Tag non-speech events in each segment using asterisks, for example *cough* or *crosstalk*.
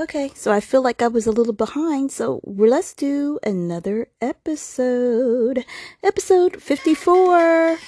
Okay, so I feel like I was a little behind, so let's do another episode. Episode 54.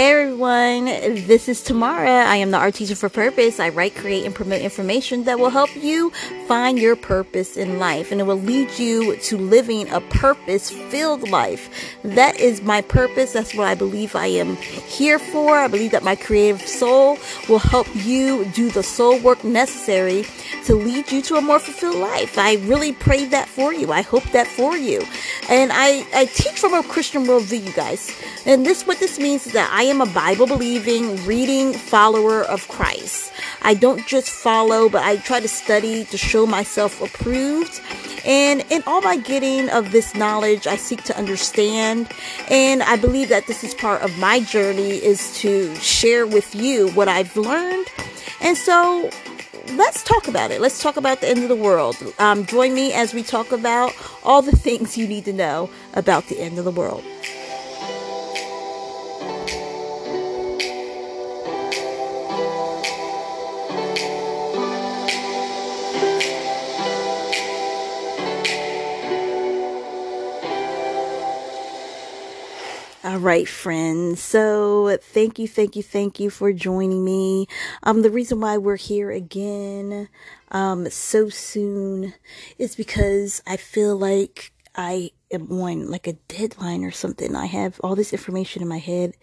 Hey everyone, this is Tamara. I am the art teacher for purpose. I write, create, and promote information that will help you find your purpose in life and it will lead you to living a purpose filled life. That is my purpose. That's what I believe I am here for. I believe that my creative soul will help you do the soul work necessary to lead you to a more fulfilled life. I really pray that for you. I hope that for you. And I, I teach from a Christian worldview, you guys. And this, what this means is that I am a Bible believing, reading follower of Christ. I don't just follow, but I try to study to show myself approved. And in all my getting of this knowledge, I seek to understand. And I believe that this is part of my journey is to share with you what I've learned. And so let's talk about it. Let's talk about the end of the world. Um, join me as we talk about all the *laughs* things you need to know about the end of the world. All right, friends. So thank you, thank you, thank you for joining me. Um, the reason why we're here again, um, so soon is because I feel like I am on like a deadline or something. I have all this information in my head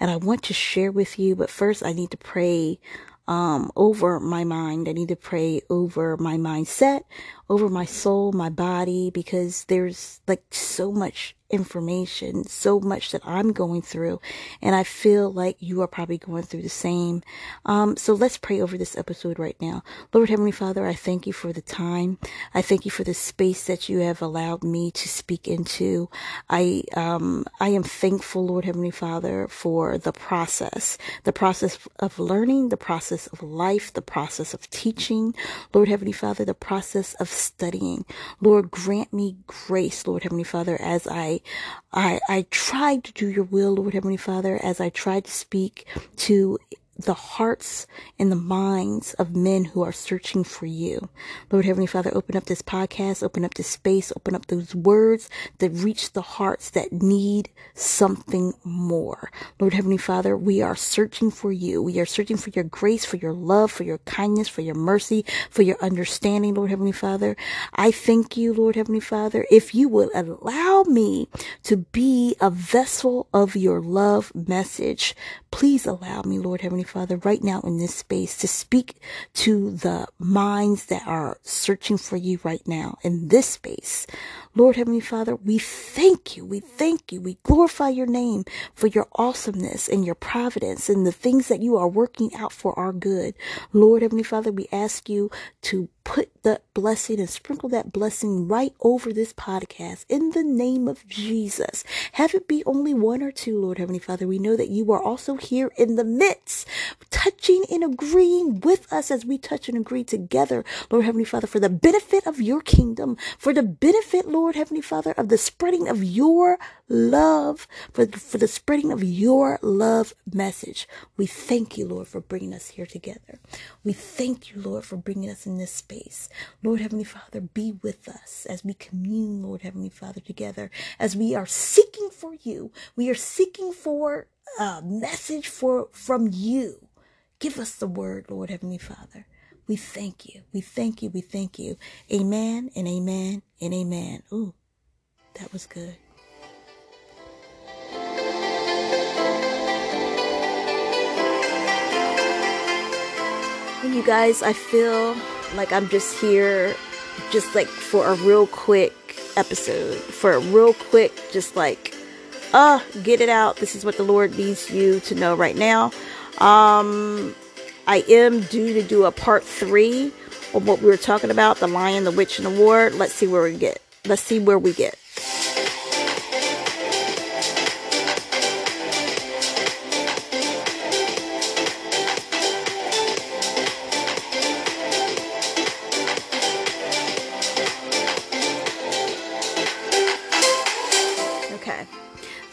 and I want to share with you, but first I need to pray um, over my mind. I need to pray over my mindset, over my soul, my body, because there's like so much information, so much that I'm going through, and I feel like you are probably going through the same. Um, so let's pray over this episode right now. Lord Heavenly Father, I thank you for the time. I thank you for the space that you have allowed me to speak into. I um, I am thankful, Lord Heavenly Father, for the process, the process of learning, the process of life, the process of teaching. Lord Heavenly Father, the process of studying. Lord, grant me grace, Lord Heavenly Father, as I I, I, tried to do your will, Lord Heavenly Father, as I tried to speak to the hearts and the minds of men who are searching for you. Lord Heavenly Father, open up this podcast, open up this space, open up those words that reach the hearts that need something more. Lord Heavenly Father, we are searching for you. We are searching for your grace, for your love, for your kindness, for your mercy, for your understanding, Lord Heavenly Father. I thank you, Lord Heavenly Father, if you will allow me to be a vessel of your love message. Please allow me, Lord Heavenly Father, right now in this space to speak to the minds that are searching for you right now in this space. Lord Heavenly Father, we thank you. We thank you. We glorify your name for your awesomeness and your providence and the things that you are working out for our good. Lord Heavenly Father, we ask you to put that blessing and sprinkle that blessing right over this podcast in the name of Jesus. Have it be only one or two, Lord Heavenly Father. We know that you are also here in the midst, touching and agreeing with us as we touch and agree together, Lord Heavenly Father, for the benefit of your kingdom, for the benefit, Lord Heavenly Father, of the spreading of your love, for, for the spreading of your love message. We thank you, Lord, for bringing us here together. We thank you, Lord, for bringing us in this space. Lord Heavenly Father, be with us as we commune, Lord Heavenly Father, together, as we are seeking for you. We are seeking for a message for, from you. Give us the word, Lord Heavenly Father. We thank you. We thank you. We thank you. Amen and amen and amen. Ooh, that was good. You guys, I feel like I'm just here just like for a real quick episode, for a real quick, just like, uh, get it out. This is what the Lord needs you to know right now. Um, I am due to do a part three of what we were talking about, the lion, the witch, and the war. Let's see where we get. Let's see where we get.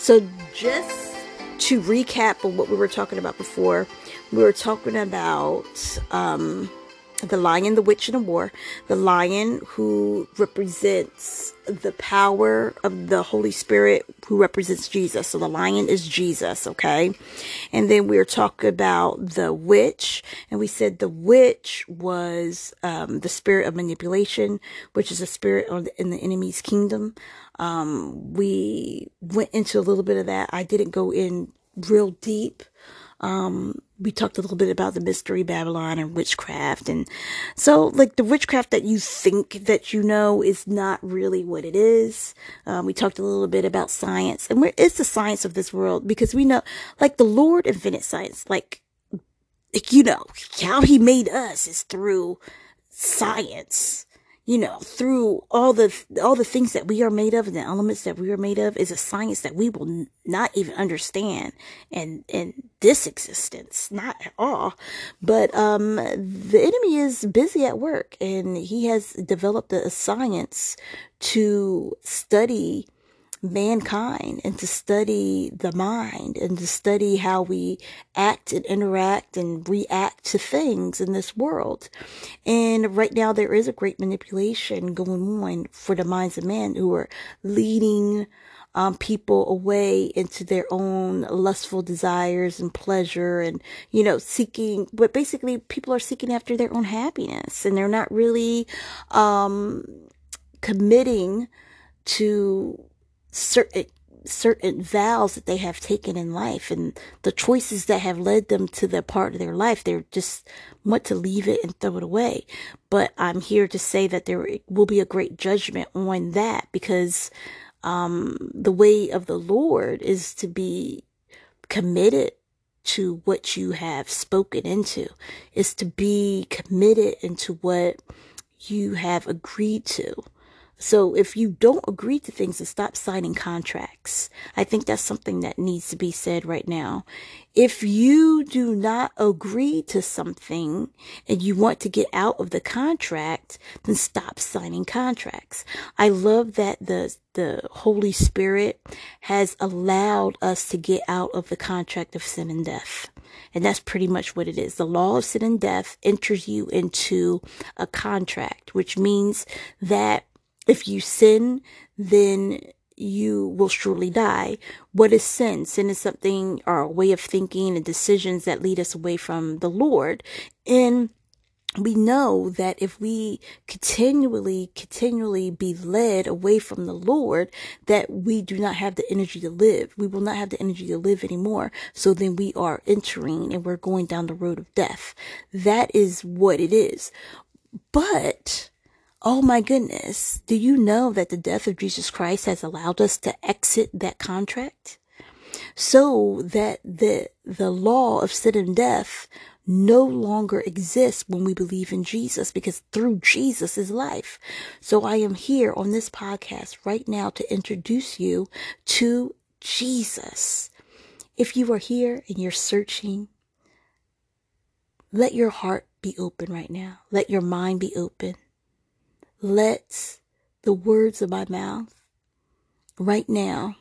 So, just to recap of what we were talking about before, we were talking about um, the lion, the witch, and the war. The lion who represents the power of the Holy Spirit, who represents Jesus. So the lion is Jesus, okay? And then we are talking about the witch, and we said the witch was um, the spirit of manipulation, which is a spirit in the enemy's kingdom. Um, we went into a little bit of that. I didn't go in real deep. Um, we talked a little bit about the mystery Babylon and witchcraft. And so, like, the witchcraft that you think that you know is not really what it is. Um, we talked a little bit about science and where is the science of this world? Because we know, like, the Lord invented science. Like, you know, how he made us is through science you know, through all the all the things that we are made of and the elements that we are made of is a science that we will n- not even understand and in this existence, not at all. But um, the enemy is busy at work, and he has developed a science to study mankind and to study the mind and to study how we act and interact and react to things in this world. And right now there is a great manipulation going on for the minds of men who are leading um, people away into their own lustful desires and pleasure and, you know, seeking, but basically people are seeking after their own happiness and they're not really, um, committing to certain certain vows that they have taken in life and the choices that have led them to that part of their life they're just want to leave it and throw it away. But i'm here to say that there will be a great judgment on that because um, the way of the lord is to be committed to what you have spoken into is to be committed into what you have agreed to so if you don't agree to things, to stop signing contracts. I think that's something that needs to be said right now. If you do not agree to something and you want to get out of the contract, then stop signing contracts. I love that the the Holy Spirit has allowed us to get out of the contract of sin and death. And that's pretty much what it is. The law of sin and death enters you into a contract, which means that if you sin, then you will surely die. What is sin? Sin is something or a way of thinking and decisions that lead us away from the Lord. And we know that if we continually, continually be led away from the Lord, that we do not have the energy to live. We will not have the energy to live anymore. So then we are entering and we're going down the road of death. That is what it is. But Oh my goodness. Do you know that the death of Jesus Christ has allowed us to exit that contract? So that the, the law of sin and death no longer exists when we believe in Jesus because through Jesus is life. So I am here on this podcast right now to introduce you to Jesus. If you are here and you're searching, let your heart be open right now. Let your mind be open. Let the words of my mouth right now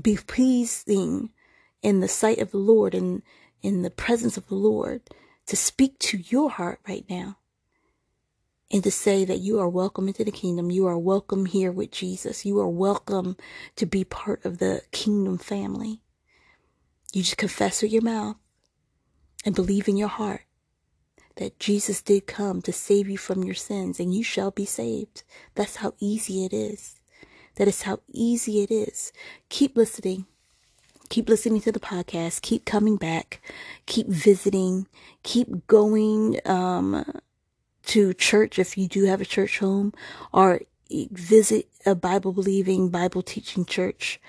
be pleasing in the sight of the Lord and in the presence of the Lord to speak to your heart right now and to say that you are welcome into the kingdom. You are welcome here with Jesus. You are welcome to be part of the kingdom family. You just confess with your mouth and believe in your heart that Jesus did come to save you from your sins and you shall be saved. That's how easy it is. That is how easy it is. Keep listening. Keep listening to the podcast. Keep coming back. Keep visiting. Keep going um, to church if you do have a church home or visit a Bible believing, Bible teaching church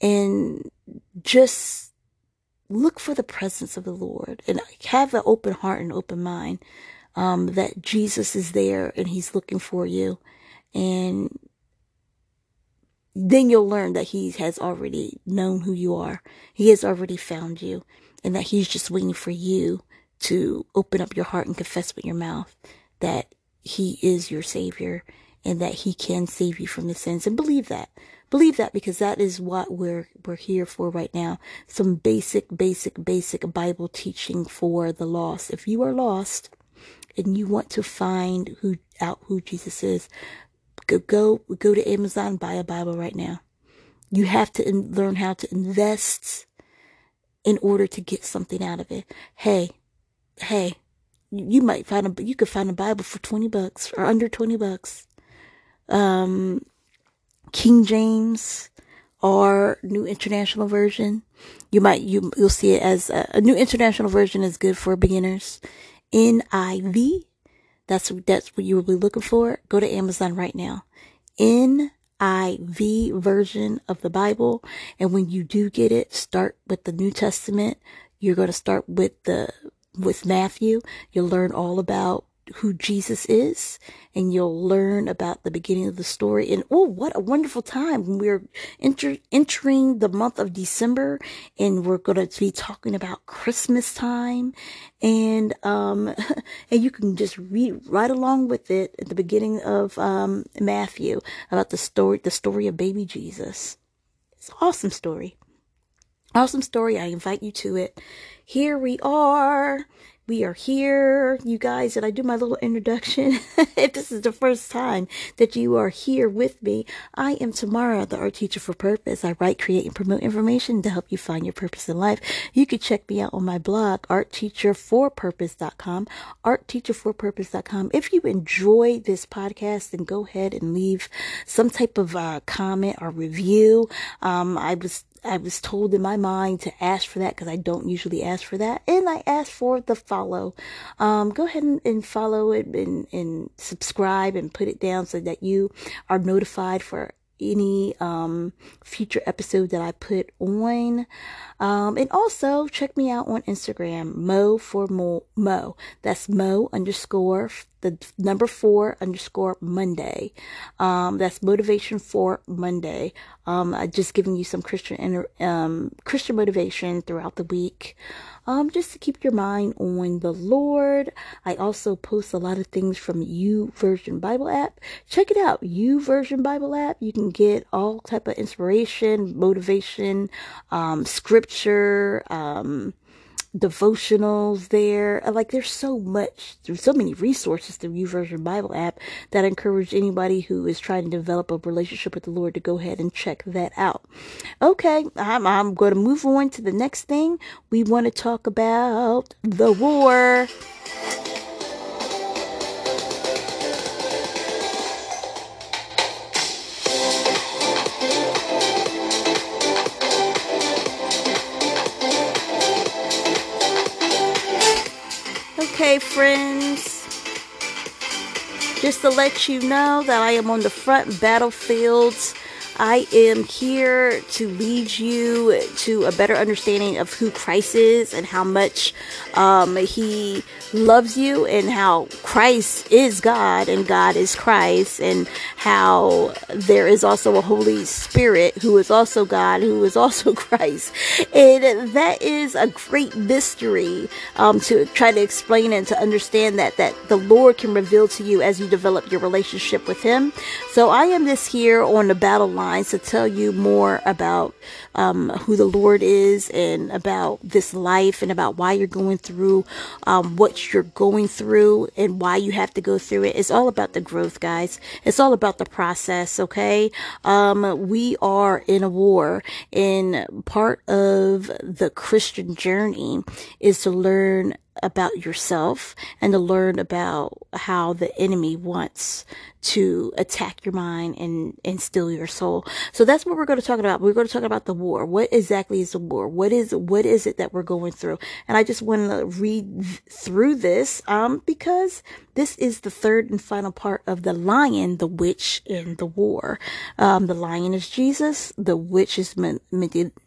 and just look for the presence of the Lord and have an open heart and open mind um, that Jesus is there and he's looking for you. And then you'll learn that he has already known who you are. He has already found you and that he's just waiting for you to open up your heart and confess with your mouth that he is your savior and that he can save you from the sins and believe that. Believe that because that is what we're we're here for right now. Some basic, basic, basic Bible teaching for the lost. If you are lost and you want to find who out who Jesus is, go go go to Amazon, buy a Bible right now. You have to in, learn how to invest in order to get something out of it. Hey, hey, you might find a you could find a Bible for twenty bucks or under twenty bucks. Um, King James or New International Version. You might you you'll see it as a, a New International Version is good for beginners. NIV, that's that's what you will be looking for. Go to Amazon right now. NIV version of the Bible, and when you do get it, start with the New Testament. You're going to start with the with Matthew. You'll learn all about who Jesus is and you'll learn about the beginning of the story. And oh, what a wonderful time. We're enter- entering the month of December and we're going to be talking about Christmas time. And, um, *laughs* and you can just read right along with it at the beginning of, um, Matthew about the story, the story of baby Jesus. It's an awesome story. Awesome story. I invite you to it. Here we are we are here, you guys, and I do my little introduction. *laughs* if this is the first time that you are here with me, I am Tamara, the art teacher for purpose. I write, create, and promote information to help you find your purpose in life. You can check me out on my blog, artteacherforpurpose.com, artteacherforpurpose.com. If you enjoy this podcast, then go ahead and leave some type of uh, comment or review. Um, I was I was told in my mind to ask for that because I don't usually ask for that. And I asked for the follow. Um, go ahead and, and follow it and, and subscribe and put it down so that you are notified for any um, future episode that I put on. Um, and also check me out on Instagram, Mo for Mo. Mo. That's Mo underscore the number four underscore Monday. Um, that's motivation for Monday. Um, just giving you some Christian um, Christian motivation throughout the week um, just to keep your mind on the Lord. I also post a lot of things from U YouVersion Bible app. Check it out, YouVersion Bible app. You can get all type of inspiration, motivation, um, scripture, um, devotionals there. Uh, like there's so much, there's so many resources through YouVersion Bible app that I encourage anybody who is trying to develop a relationship with the Lord to go ahead and check that out. Okay, I'm, I'm going to move on to the next thing. We want to talk about the war. Friends. Just to let you know that I am on the front battlefields. I am here to lead you to a better understanding of who Christ is and how much um, He loves you and how Christ is God and God is Christ and how there is also a Holy Spirit who is also God, who is also *laughs* Christ. And that is a great mystery um, to try to explain and to understand that, that the Lord can reveal to you as you develop your relationship with Him. So I am this here on the battle lines to tell you more about um, who the Lord is and about this life and about why you're going through um, what you're going through and why you have to go through it. It's all about the growth, guys. It's all about the process, okay? Um, we are in a war, and part of the Christian journey is to learn about yourself and to learn about how the enemy wants to attack your mind and, and steal your soul. So that's what we're going to talk about. We're going to talk about the war. What exactly is the war? What is, what is it that we're going through? And I just want to read through this, um, because this is the third and final part of the lion, the witch, and the war. Um, the lion is Jesus. The witch is man-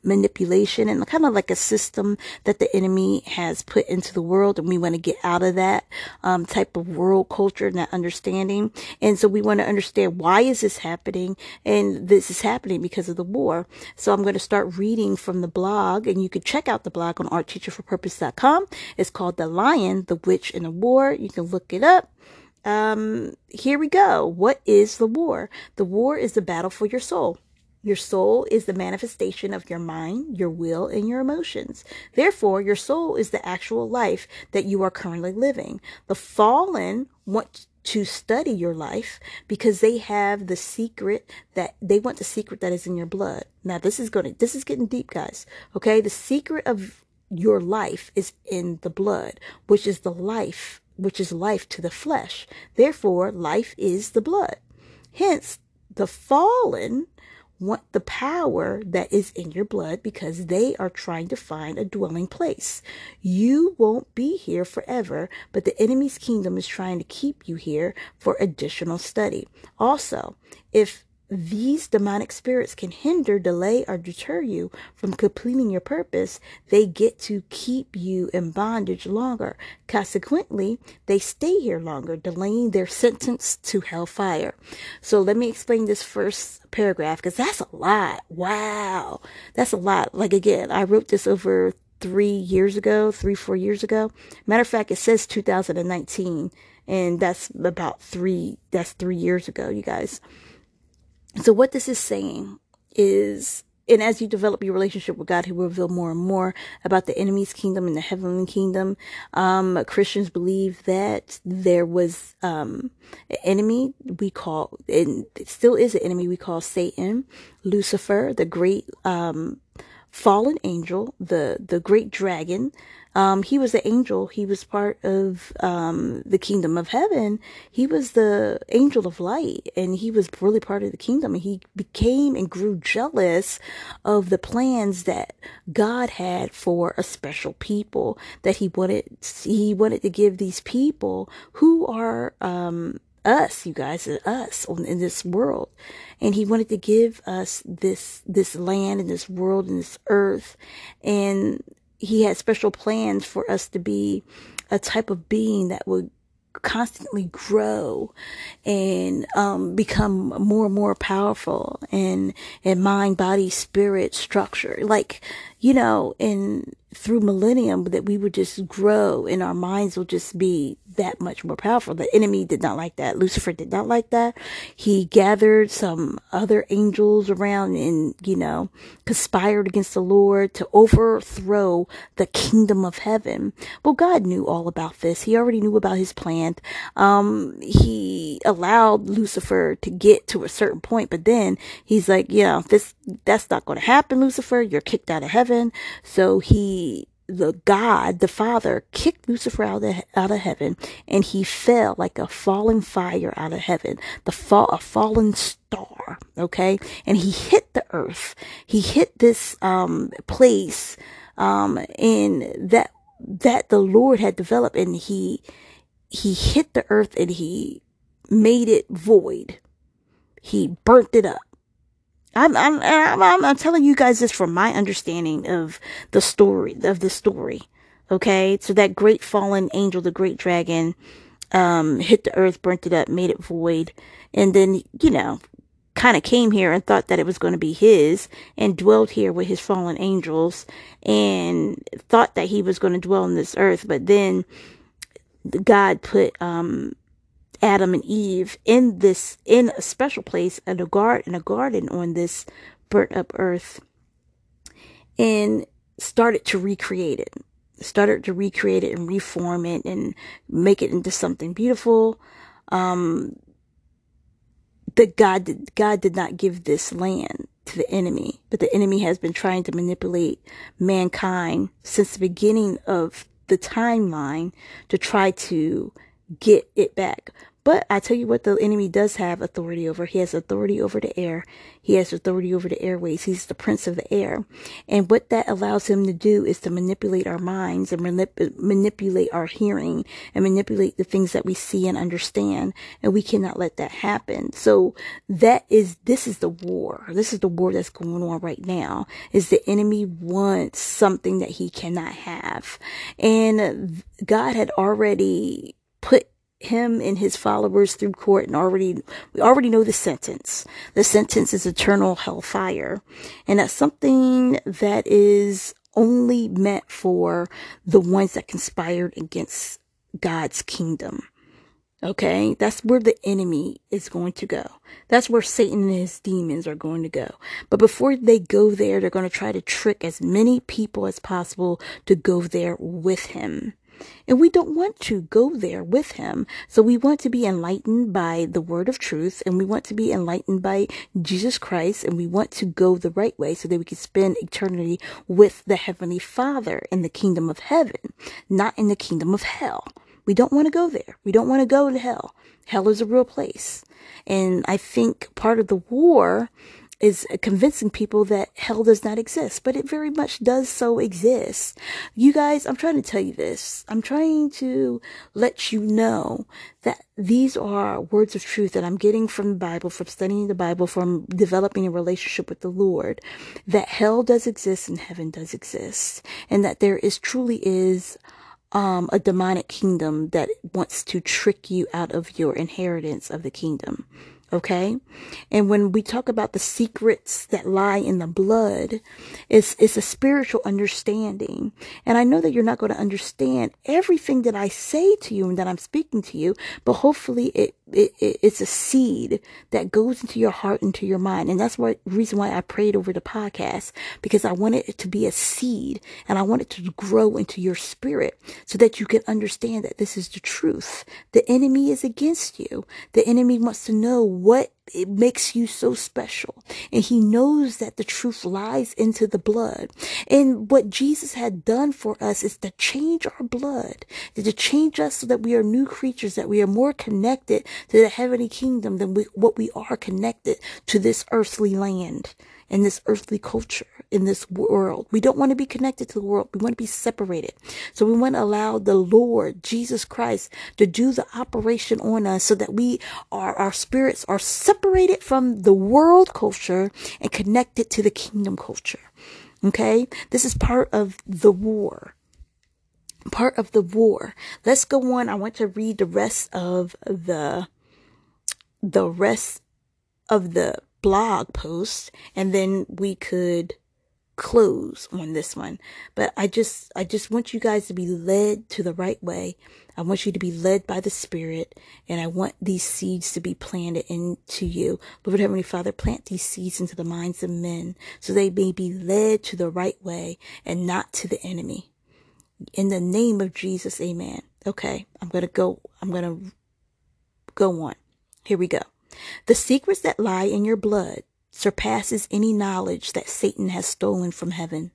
manipulation and kind of like a system that the enemy has put into the world. And we want to get out of that, um, type of world culture and that understanding. And so we want to understand why is this happening? And this is happening because of the war. So I'm going to start reading from the blog and you can check out the blog on artteacherforpurpose.com. It's called The Lion, the Witch, and the War. You can look it up um, here we go. What is the war? The war is the battle for your soul. Your soul is the manifestation of your mind, your will, and your emotions. Therefore, your soul is the actual life that you are currently living. The fallen want to study your life because they have the secret that they want the secret that is in your blood. Now, this is going to, this is getting deep, guys. Okay. The secret of your life is in the blood, which is the life, which is life to the flesh. Therefore, life is the blood. Hence, the fallen want the power that is in your blood because they are trying to find a dwelling place. You won't be here forever, but the enemy's kingdom is trying to keep you here for additional study. Also, if these demonic spirits can hinder, delay, or deter you from completing your purpose. They get to keep you in bondage longer. Consequently, they stay here longer, delaying their sentence to hellfire. So let me explain this first paragraph because that's a lot. Wow. That's a lot. Like again, I wrote this over three years ago, three, four years ago. Matter of fact, it says 2019 and that's about three, that's three years ago, you guys. So what this is saying is, and as you develop your relationship with God, He will reveal more and more about the enemy's kingdom and the heavenly kingdom. Um, Christians believe that there was um, an enemy we call, and still is an enemy we call Satan, Lucifer, the great um, fallen angel, the the great dragon, um, he was the angel. He was part of um, the kingdom of heaven. He was the angel of light, and he was really part of the kingdom. And he became and grew jealous of the plans that God had for a special people that he wanted. He wanted to give these people who are um, us, you guys, and us in this world. And he wanted to give us this, this land and this world and this earth. And he had special plans for us to be a type of being that would constantly grow and um, become more and more powerful and and mind body spirit structure like you know in through millennium that we would just grow and our minds will just be that much more powerful. The enemy did not like that. Lucifer did not like that. He gathered some other angels around and, you know, conspired against the Lord to overthrow the kingdom of heaven. Well, God knew all about this. He already knew about his plan. Um, he allowed Lucifer to get to a certain point, but then he's like, know, this, that's not going to happen, Lucifer. You're kicked out of heaven. So he the God, the Father, kicked Lucifer out of, out of heaven, and he fell like a falling fire out of heaven, the fall, a fallen star, okay? And he hit the earth. He hit this, um, place, um, in that, that the Lord had developed, and he, he hit the earth and he made it void. He burnt it up. I'm, I'm, I'm, I'm telling you guys this from my understanding of the story, of the story. Okay. So that great fallen angel, the great dragon, um, hit the earth, burnt it up, made it void. And then, you know, kind of came here and thought that it was going to be his and dwelled here with his fallen angels and thought that he was going to dwell on this earth. But then God put, um, Adam and Eve in this in a special place in a garden in a garden on this burnt up earth and started to recreate it. Started to recreate it and reform it and make it into something beautiful. Um that God did, God did not give this land to the enemy but the enemy has been trying to manipulate mankind since the beginning of the timeline to try to get it back but I tell you what, the enemy does have authority over. He has authority over the air. He has authority over the airways. He's the prince of the air. And what that allows him to do is to manipulate our minds and manip- manipulate our hearing and manipulate the things that we see and understand. And we cannot let that happen. So that is, this is the war. This is the war that's going on right now is the enemy wants something that he cannot have. And God had already put him and his followers through court and already we already know the sentence the sentence is eternal hellfire and that's something that is only meant for the ones that conspired against god's kingdom Okay, that's where the enemy is going to go. That's where Satan and his demons are going to go. But before they go there, they're going to try to trick as many people as possible to go there with him. And we don't want to go there with him. So we want to be enlightened by the word of truth and we want to be enlightened by Jesus Christ and we want to go the right way so that we can spend eternity with the Heavenly Father in the kingdom of heaven, not in the kingdom of hell. We don't want to go there. We don't want to go to hell. Hell is a real place. And I think part of the war is convincing people that hell does not exist, but it very much does so exist. You guys, I'm trying to tell you this. I'm trying to let you know that these are words of truth that I'm getting from the Bible, from studying the Bible, from developing a relationship with the Lord, that hell does exist and heaven does exist, and that there is truly is um, a demonic kingdom that wants to trick you out of your inheritance of the kingdom. Okay. And when we talk about the secrets that lie in the blood, it's, it's a spiritual understanding. And I know that you're not going to understand everything that I say to you and that I'm speaking to you, but hopefully it, it, it it's a seed that goes into your heart, into your mind. And that's what reason why I prayed over the podcast because I wanted it to be a seed and I want it to grow into your spirit so that you can understand that this is the truth. The enemy is against you. The enemy wants to know what it makes you so special. And he knows that the truth lies into the blood. And what Jesus had done for us is to change our blood, to change us so that we are new creatures, that we are more connected to the heavenly kingdom than we, what we are connected to this earthly land and this earthly culture, in this world. We don't want to be connected to the world. We want to be separated. So we want to allow the Lord, Jesus Christ, to do the operation on us so that we are, our spirits are separated from the world culture and connected to the kingdom culture. Okay. This is part of the war part of the war. Let's go on. I want to read the rest of the the rest of the blog post and then we could close on this one. But I just, I just want you guys to be led to the right way. I want you to be led by the Spirit, and I want these seeds to be planted into you. Lord Heavenly Father, plant these seeds into the minds of men so they may be led to the right way and not to the enemy. In the name of Jesus, amen. Okay, I'm going to go, I'm going to go on. Here we go. The secrets that lie in your blood surpasses any knowledge that Satan has stolen from heaven.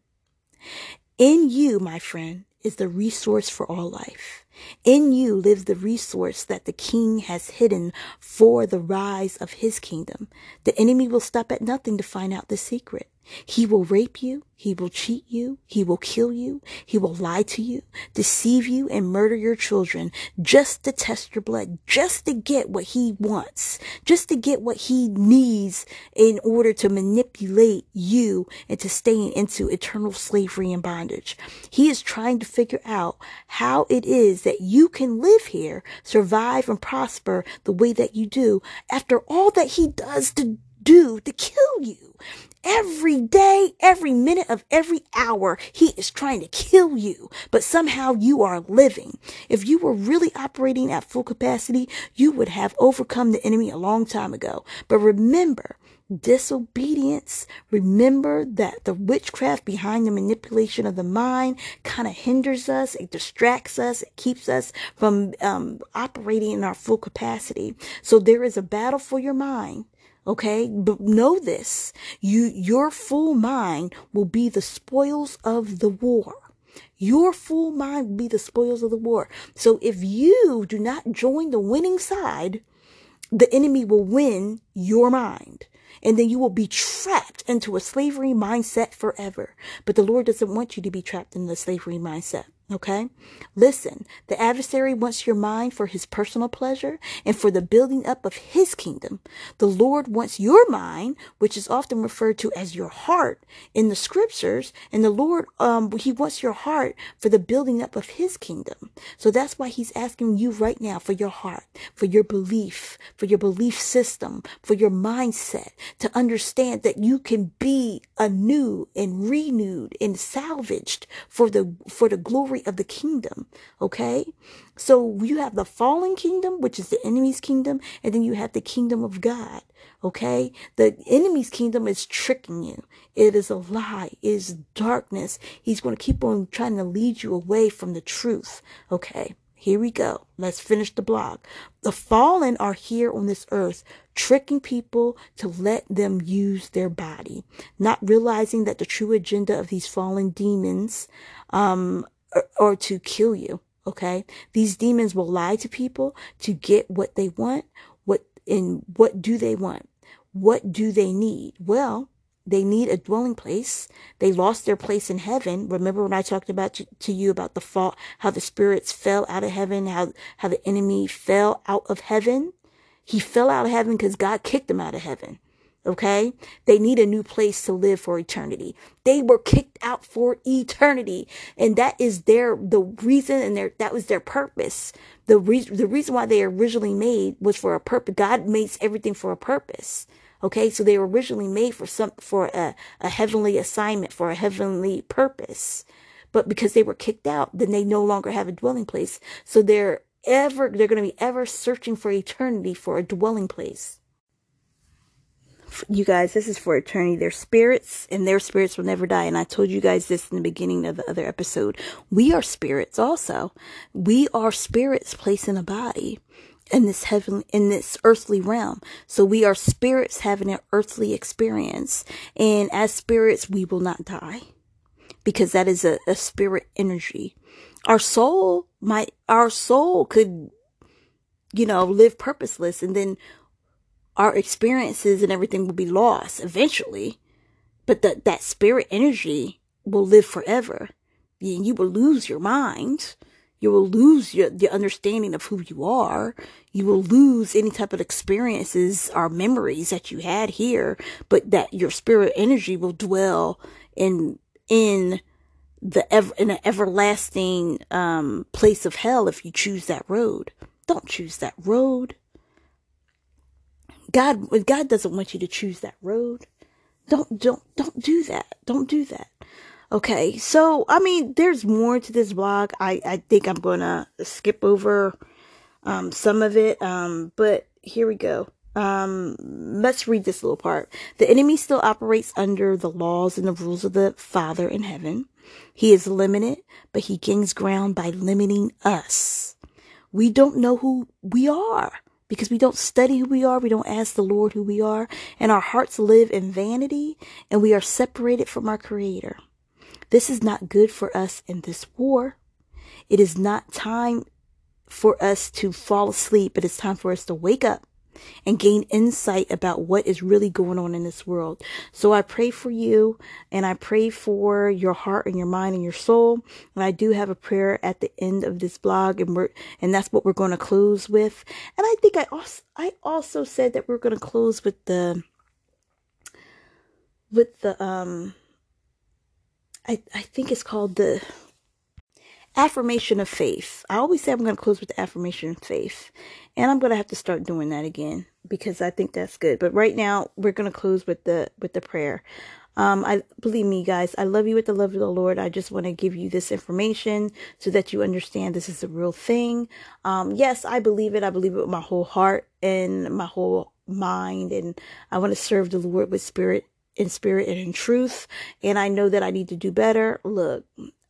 In you, my friend, is the resource for all life. In you lives the resource that the king has hidden for the rise of his kingdom. The enemy will stop at nothing to find out the secret. He will rape you. He will cheat you. He will kill you. He will lie to you, deceive you, and murder your children just to test your blood, just to get what he wants, just to get what he needs in order to manipulate you into staying into eternal slavery and bondage. He is trying to figure out how it is that you can live here, survive and prosper the way that you do after all that he does to do to kill you. Every day, every minute of every hour, he is trying to kill you, but somehow you are living. If you were really operating at full capacity, you would have overcome the enemy a long time ago. But remember, disobedience. Remember that the witchcraft behind the manipulation of the mind kind of hinders us, it distracts us, it keeps us from um, operating in our full capacity. So there is a battle for your mind. Okay, but know this. You, your full mind will be the spoils of the war. Your full mind will be the spoils of the war. So if you do not join the winning side, the enemy will win your mind. And then you will be trapped into a slavery mindset forever. But the Lord doesn't want you to be trapped in the slavery mindset. Okay? Listen, the adversary wants your mind for his personal pleasure and for the building up of his kingdom. The Lord wants your mind, which is often referred to as your heart in the scriptures, and the Lord, um, he wants your heart for the building up of his kingdom. So that's why he's asking you right now for your heart, for your belief, for your belief system, for your mindset to understand that you can be anew and renewed and salvaged for the, for the glory glory of the kingdom. Okay. So you have the fallen kingdom, which is the enemy's kingdom, and then you have the kingdom of God. Okay. The enemy's kingdom is tricking you. It is a lie. It is darkness. He's going to keep on trying to lead you away from the truth. Okay. Here we go. Let's finish the blog. The fallen are here on this earth, tricking people to let them use their body, not realizing that the true agenda of these fallen demons um, are to kill you. Okay. These demons will lie to people to get what they want. What, and what do they want? What do they need? Well, they need a dwelling place. They lost their place in heaven. Remember when I talked about to, to, you about the fall, how the spirits fell out of heaven, how, how the enemy fell out of heaven? He fell out of heaven because God kicked him out of heaven. Okay. They need a new place to live for eternity. They were kicked out for eternity. And that is their, the reason and their, that was their purpose. The reason, the reason why they originally made was for a purpose. God makes everything for a purpose. Okay, so they were originally made for some for a, a heavenly assignment, for a heavenly purpose. But because they were kicked out, then they no longer have a dwelling place. So they're ever they're going to be ever searching for eternity for a dwelling place. You guys, this is for eternity. Their spirits and their spirits will never die. And I told you guys this in the beginning of the other episode. We are spirits also. We are spirits placed in a body in this heaven in this earthly realm so we are spirits having an earthly experience and as spirits we will not die because that is a, a spirit energy our soul might our soul could you know live purposeless and then our experiences and everything will be lost eventually but that that spirit energy will live forever and you will lose your mind you will lose your, the understanding of who you are. You will lose any type of experiences or memories that you had here, but that your spirit energy will dwell in, in the ever, in an everlasting, um, place of hell if you choose that road. Don't choose that road. God, God doesn't want you to choose that road. Don't, don't, don't do that. Don't do that. Okay, so I mean, there's more to this blog. I I think I'm gonna skip over um, some of it, um, but here we go. Um, let's read this little part. The enemy still operates under the laws and the rules of the Father in heaven. He is limited, but he gains ground by limiting us. We don't know who we are because we don't study who we are. We don't ask the Lord who we are and our hearts live in vanity and we are separated from our creator. This is not good for us in this war. It is not time for us to fall asleep, but it's time for us to wake up and gain insight about what is really going on in this world. So I pray for you and I pray for your heart and your mind and your soul. And I do have a prayer at the end of this blog and we're, and that's what we're going to close with. And I think I also, I also said that we're going to close with the, with the, um, I, I think it's called the affirmation of faith. I always say I'm going to close with the affirmation of faith. And I'm going to have to start doing that again because I think that's good. But right now we're going to close with the with the prayer. Um, I believe me, guys. I love you with the love of the Lord. I just want to give you this information so that you understand this is a real thing. Um, yes, I believe it. I believe it with my whole heart and my whole mind, and I want to serve the Lord with spirit in spirit and in truth. And I know that I need to do better. Look,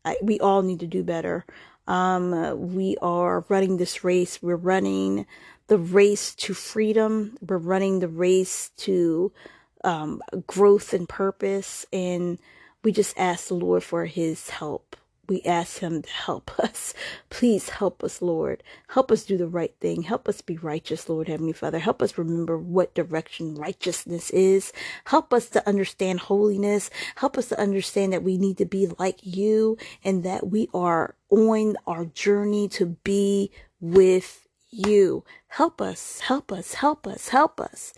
I, we all need to do better. Um, we are running this race. We're running the race to freedom. We're running the race to um, growth and purpose. And we just ask the Lord for his help we ask him to help *laughs* us. Please help us, Lord. Help us do the right thing. Help us be righteous, Lord Heavenly Father. Help us remember what direction righteousness is. Help us to understand holiness. Help us to understand that we need to be like you and that we are on our journey to be with you. Help us, help us, help us, help us.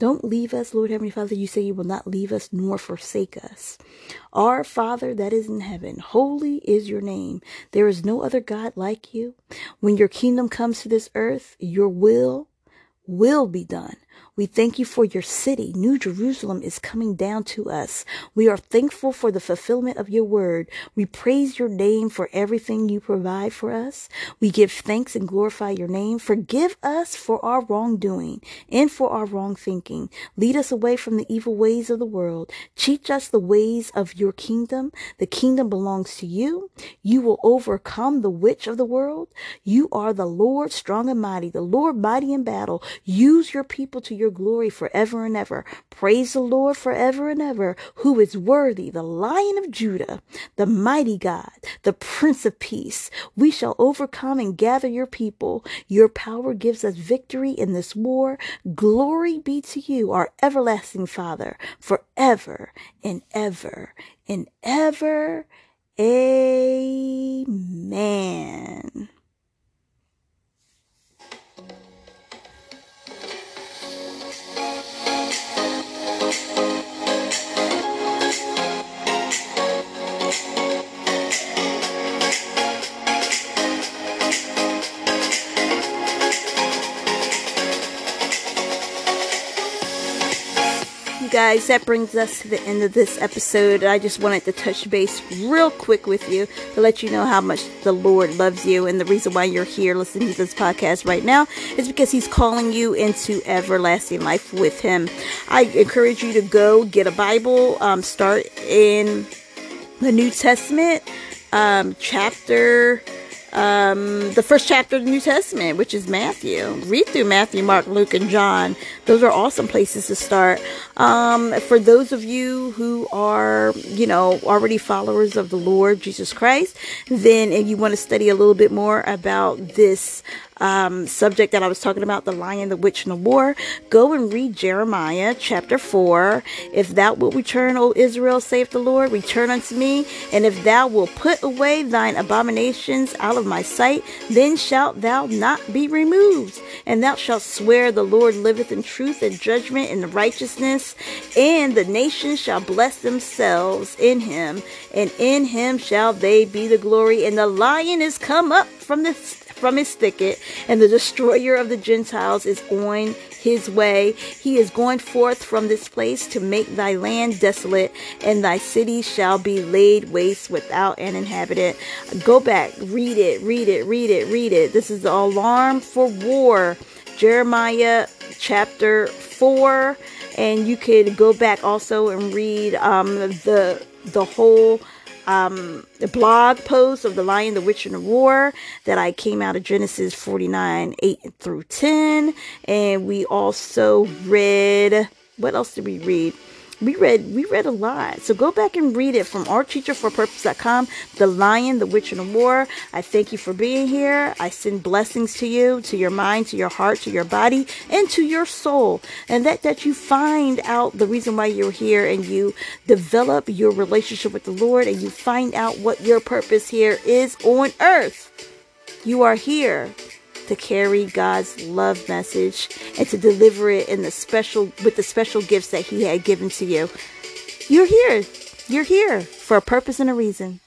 Don't leave us, Lord Heavenly Father. You say you will not leave us nor forsake us. Our Father that is in heaven, holy is your name. There is no other God like you. When your kingdom comes to this earth, your will will be done We thank you for your city. New Jerusalem is coming down to us. We are thankful for the fulfillment of your word. We praise your name for everything you provide for us. We give thanks and glorify your name. Forgive us for our wrongdoing and for our wrong thinking. Lead us away from the evil ways of the world. Teach us the ways of your kingdom. The kingdom belongs to you. You will overcome the witch of the world. You are the Lord strong and mighty, the Lord mighty in battle. Use your people to your glory forever and ever. Praise the Lord forever and ever, who is worthy, the lion of Judah, the mighty God, the prince of peace. We shall overcome and gather your people. Your power gives us victory in this war. Glory be to you, our everlasting Father, forever and ever and ever. Amen. Guys, that brings us to the end of this episode. I just wanted to touch base real quick with you to let you know how much the Lord loves you. And the reason why you're here listening to this podcast right now is because He's calling you into everlasting life with Him. I encourage you to go get a Bible, um, start in the New Testament, um, chapter um, the first chapter of the New Testament, which is Matthew. Read through Matthew, Mark, Luke, and John. Those are awesome places to start. Um, for those of you who are, you know, already followers of the Lord Jesus Christ, then if you want to study a little bit more about this um, subject that I was talking about, the lion, the witch, and the war, go and read Jeremiah chapter 4. If thou wilt return, O Israel, saith the Lord, return unto me. And if thou wilt put away thine abominations out of my sight, then shalt thou not be removed. And thou shalt swear the Lord liveth in truth and judgment and righteousness, and the nations shall bless themselves in him, and in him shall they be the glory. And the lion is come up from the from his thicket, and the destroyer of the Gentiles is on his way. He is going forth from this place to make thy land desolate, and thy city shall be laid waste without an inhabitant. Go back, read it, read it, read it, read it. This is the alarm for war. Jeremiah chapter 4 and you could go back also and read um, the the whole um, the blog post of The Lion, the Witch, and the War that I came out of Genesis 49 8 through 10. And we also read, what else did we read? We read we read a lot. So go back and read it from ourteacherforpurpose.com, The Lion, the Witch, and the War. I thank you for being here. I send blessings to you, to your mind, to your heart, to your body, and to your soul. And that that you find out the reason why you're here and you develop your relationship with the Lord and you find out what your purpose here is on earth. You are here to carry God's love message and to deliver it in the special with the special gifts that he had given to you. You're here. You're here for a purpose and a reason.